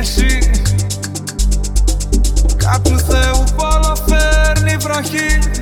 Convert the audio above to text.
εσύ. Κάποιου Θεού παλαφέρνει φέρνει